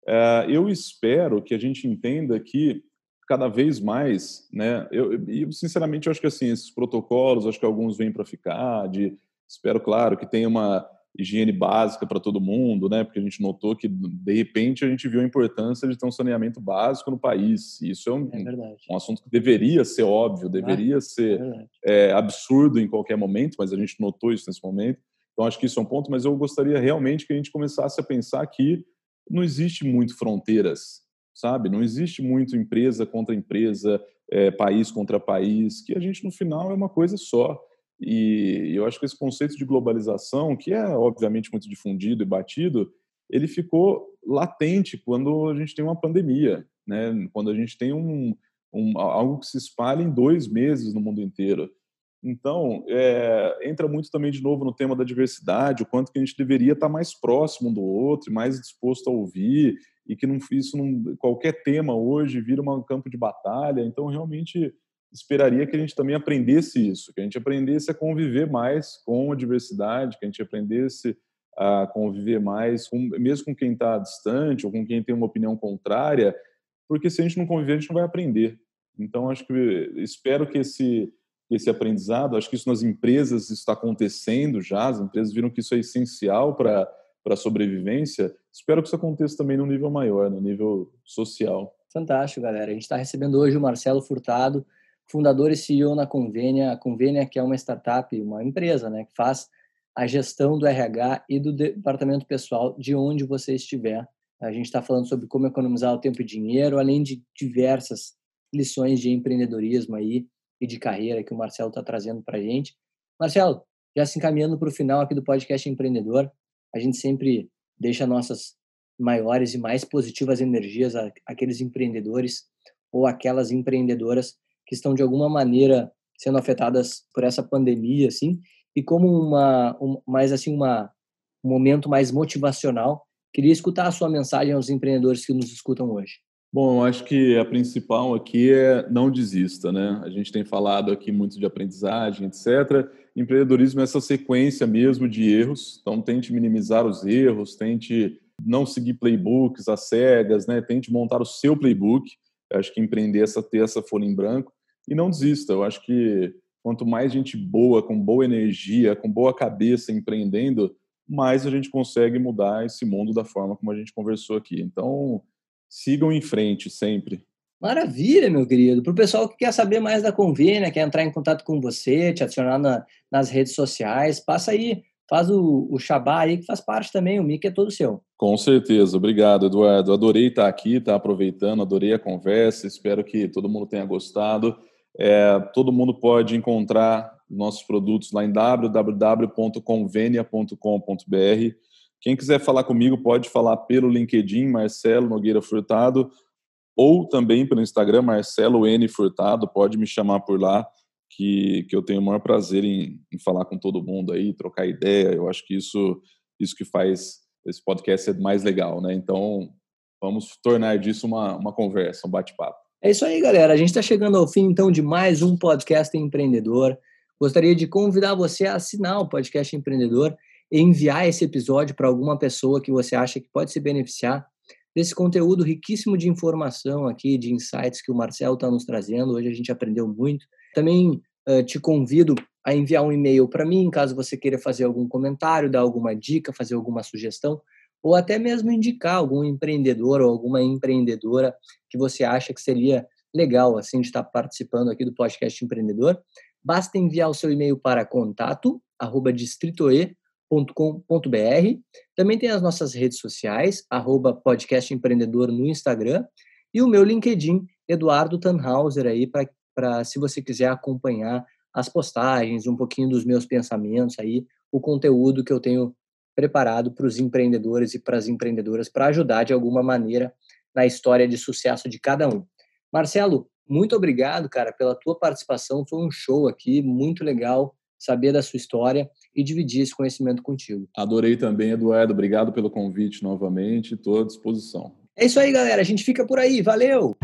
É, eu espero que a gente entenda que cada vez mais, né? Eu, eu sinceramente eu acho que assim esses protocolos, acho que alguns vêm para ficar. De, espero, claro, que tenha uma higiene básica para todo mundo, né? Porque a gente notou que de repente a gente viu a importância de ter um saneamento básico no país. Isso é um, é um assunto que deveria ser óbvio, deveria ah, ser é é, absurdo em qualquer momento, mas a gente notou isso nesse momento. Então acho que isso é um ponto. Mas eu gostaria realmente que a gente começasse a pensar que não existe muito fronteiras, sabe? Não existe muito empresa contra empresa, é, país contra país. Que a gente no final é uma coisa só. E eu acho que esse conceito de globalização, que é obviamente muito difundido e batido, ele ficou latente quando a gente tem uma pandemia, né? Quando a gente tem um, um algo que se espalha em dois meses no mundo inteiro. Então, é, entra muito também de novo no tema da diversidade, o quanto que a gente deveria estar mais próximo um do outro, mais disposto a ouvir, e que não, isso não, qualquer tema hoje vira um campo de batalha. Então, realmente esperaria que a gente também aprendesse isso, que a gente aprendesse a conviver mais com a diversidade, que a gente aprendesse a conviver mais, com, mesmo com quem está distante ou com quem tem uma opinião contrária, porque se a gente não conviver, a gente não vai aprender. Então, acho que espero que esse esse aprendizado, acho que isso nas empresas está acontecendo já, as empresas viram que isso é essencial para para a sobrevivência. Espero que isso aconteça também no nível maior, no nível social. Fantástico, galera. A gente está recebendo hoje o Marcelo Furtado, fundador e CEO na Convênia. A Convênia que é uma startup, uma empresa, né, que faz a gestão do RH e do departamento pessoal de onde você estiver. A gente está falando sobre como economizar o tempo e dinheiro, além de diversas lições de empreendedorismo aí e de carreira que o Marcelo está trazendo para a gente. Marcelo, já se encaminhando para o final aqui do podcast Empreendedor, a gente sempre deixa nossas maiores e mais positivas energias àqueles empreendedores ou aquelas empreendedoras que estão de alguma maneira sendo afetadas por essa pandemia, assim, e como uma, um, mais assim uma um momento mais motivacional, queria escutar a sua mensagem aos empreendedores que nos escutam hoje. Bom, acho que a principal aqui é não desista, né? A gente tem falado aqui muito de aprendizagem, etc. Empreendedorismo é essa sequência mesmo de erros, então tente minimizar os erros, tente não seguir playbooks às cegas, né? Tente montar o seu playbook. Acho que empreender é essa ter essa folha em branco e não desista. Eu acho que quanto mais gente boa, com boa energia, com boa cabeça empreendendo, mais a gente consegue mudar esse mundo da forma como a gente conversou aqui. Então, sigam em frente sempre. Maravilha, meu querido. Para o pessoal que quer saber mais da Convênia, quer entrar em contato com você, te adicionar na, nas redes sociais, passa aí, faz o, o Xabá aí, que faz parte também, o mic é todo seu. Com certeza, obrigado, Eduardo. Adorei estar aqui, estar aproveitando, adorei a conversa, espero que todo mundo tenha gostado. É, todo mundo pode encontrar nossos produtos lá em www.convenia.com.br. Quem quiser falar comigo pode falar pelo LinkedIn, Marcelo Nogueira Furtado, ou também pelo Instagram, Marcelo N Furtado, pode me chamar por lá, que, que eu tenho o maior prazer em, em falar com todo mundo aí, trocar ideia. Eu acho que isso, isso que faz esse podcast ser mais legal, né? Então, vamos tornar disso uma, uma conversa, um bate-papo. É isso aí, galera. A gente está chegando ao fim, então, de mais um podcast empreendedor. Gostaria de convidar você a assinar o podcast empreendedor e enviar esse episódio para alguma pessoa que você acha que pode se beneficiar. desse conteúdo riquíssimo de informação aqui, de insights que o Marcelo está nos trazendo. Hoje a gente aprendeu muito. Também uh, te convido a enviar um e-mail para mim, caso você queira fazer algum comentário, dar alguma dica, fazer alguma sugestão, ou até mesmo indicar algum empreendedor ou alguma empreendedora que você acha que seria legal assim de estar participando aqui do podcast empreendedor. Basta enviar o seu e-mail para contato arroba distritoe com.br Também tem as nossas redes sociais, arroba podcast empreendedor no Instagram e o meu LinkedIn, Eduardo Tannhauser, aí, para se você quiser acompanhar as postagens, um pouquinho dos meus pensamentos aí, o conteúdo que eu tenho preparado para os empreendedores e para as empreendedoras para ajudar de alguma maneira na história de sucesso de cada um. Marcelo, muito obrigado, cara, pela tua participação. Foi um show aqui, muito legal saber da sua história e dividir esse conhecimento contigo. Adorei também, Eduardo. Obrigado pelo convite novamente. Estou à disposição. É isso aí, galera. A gente fica por aí. Valeu!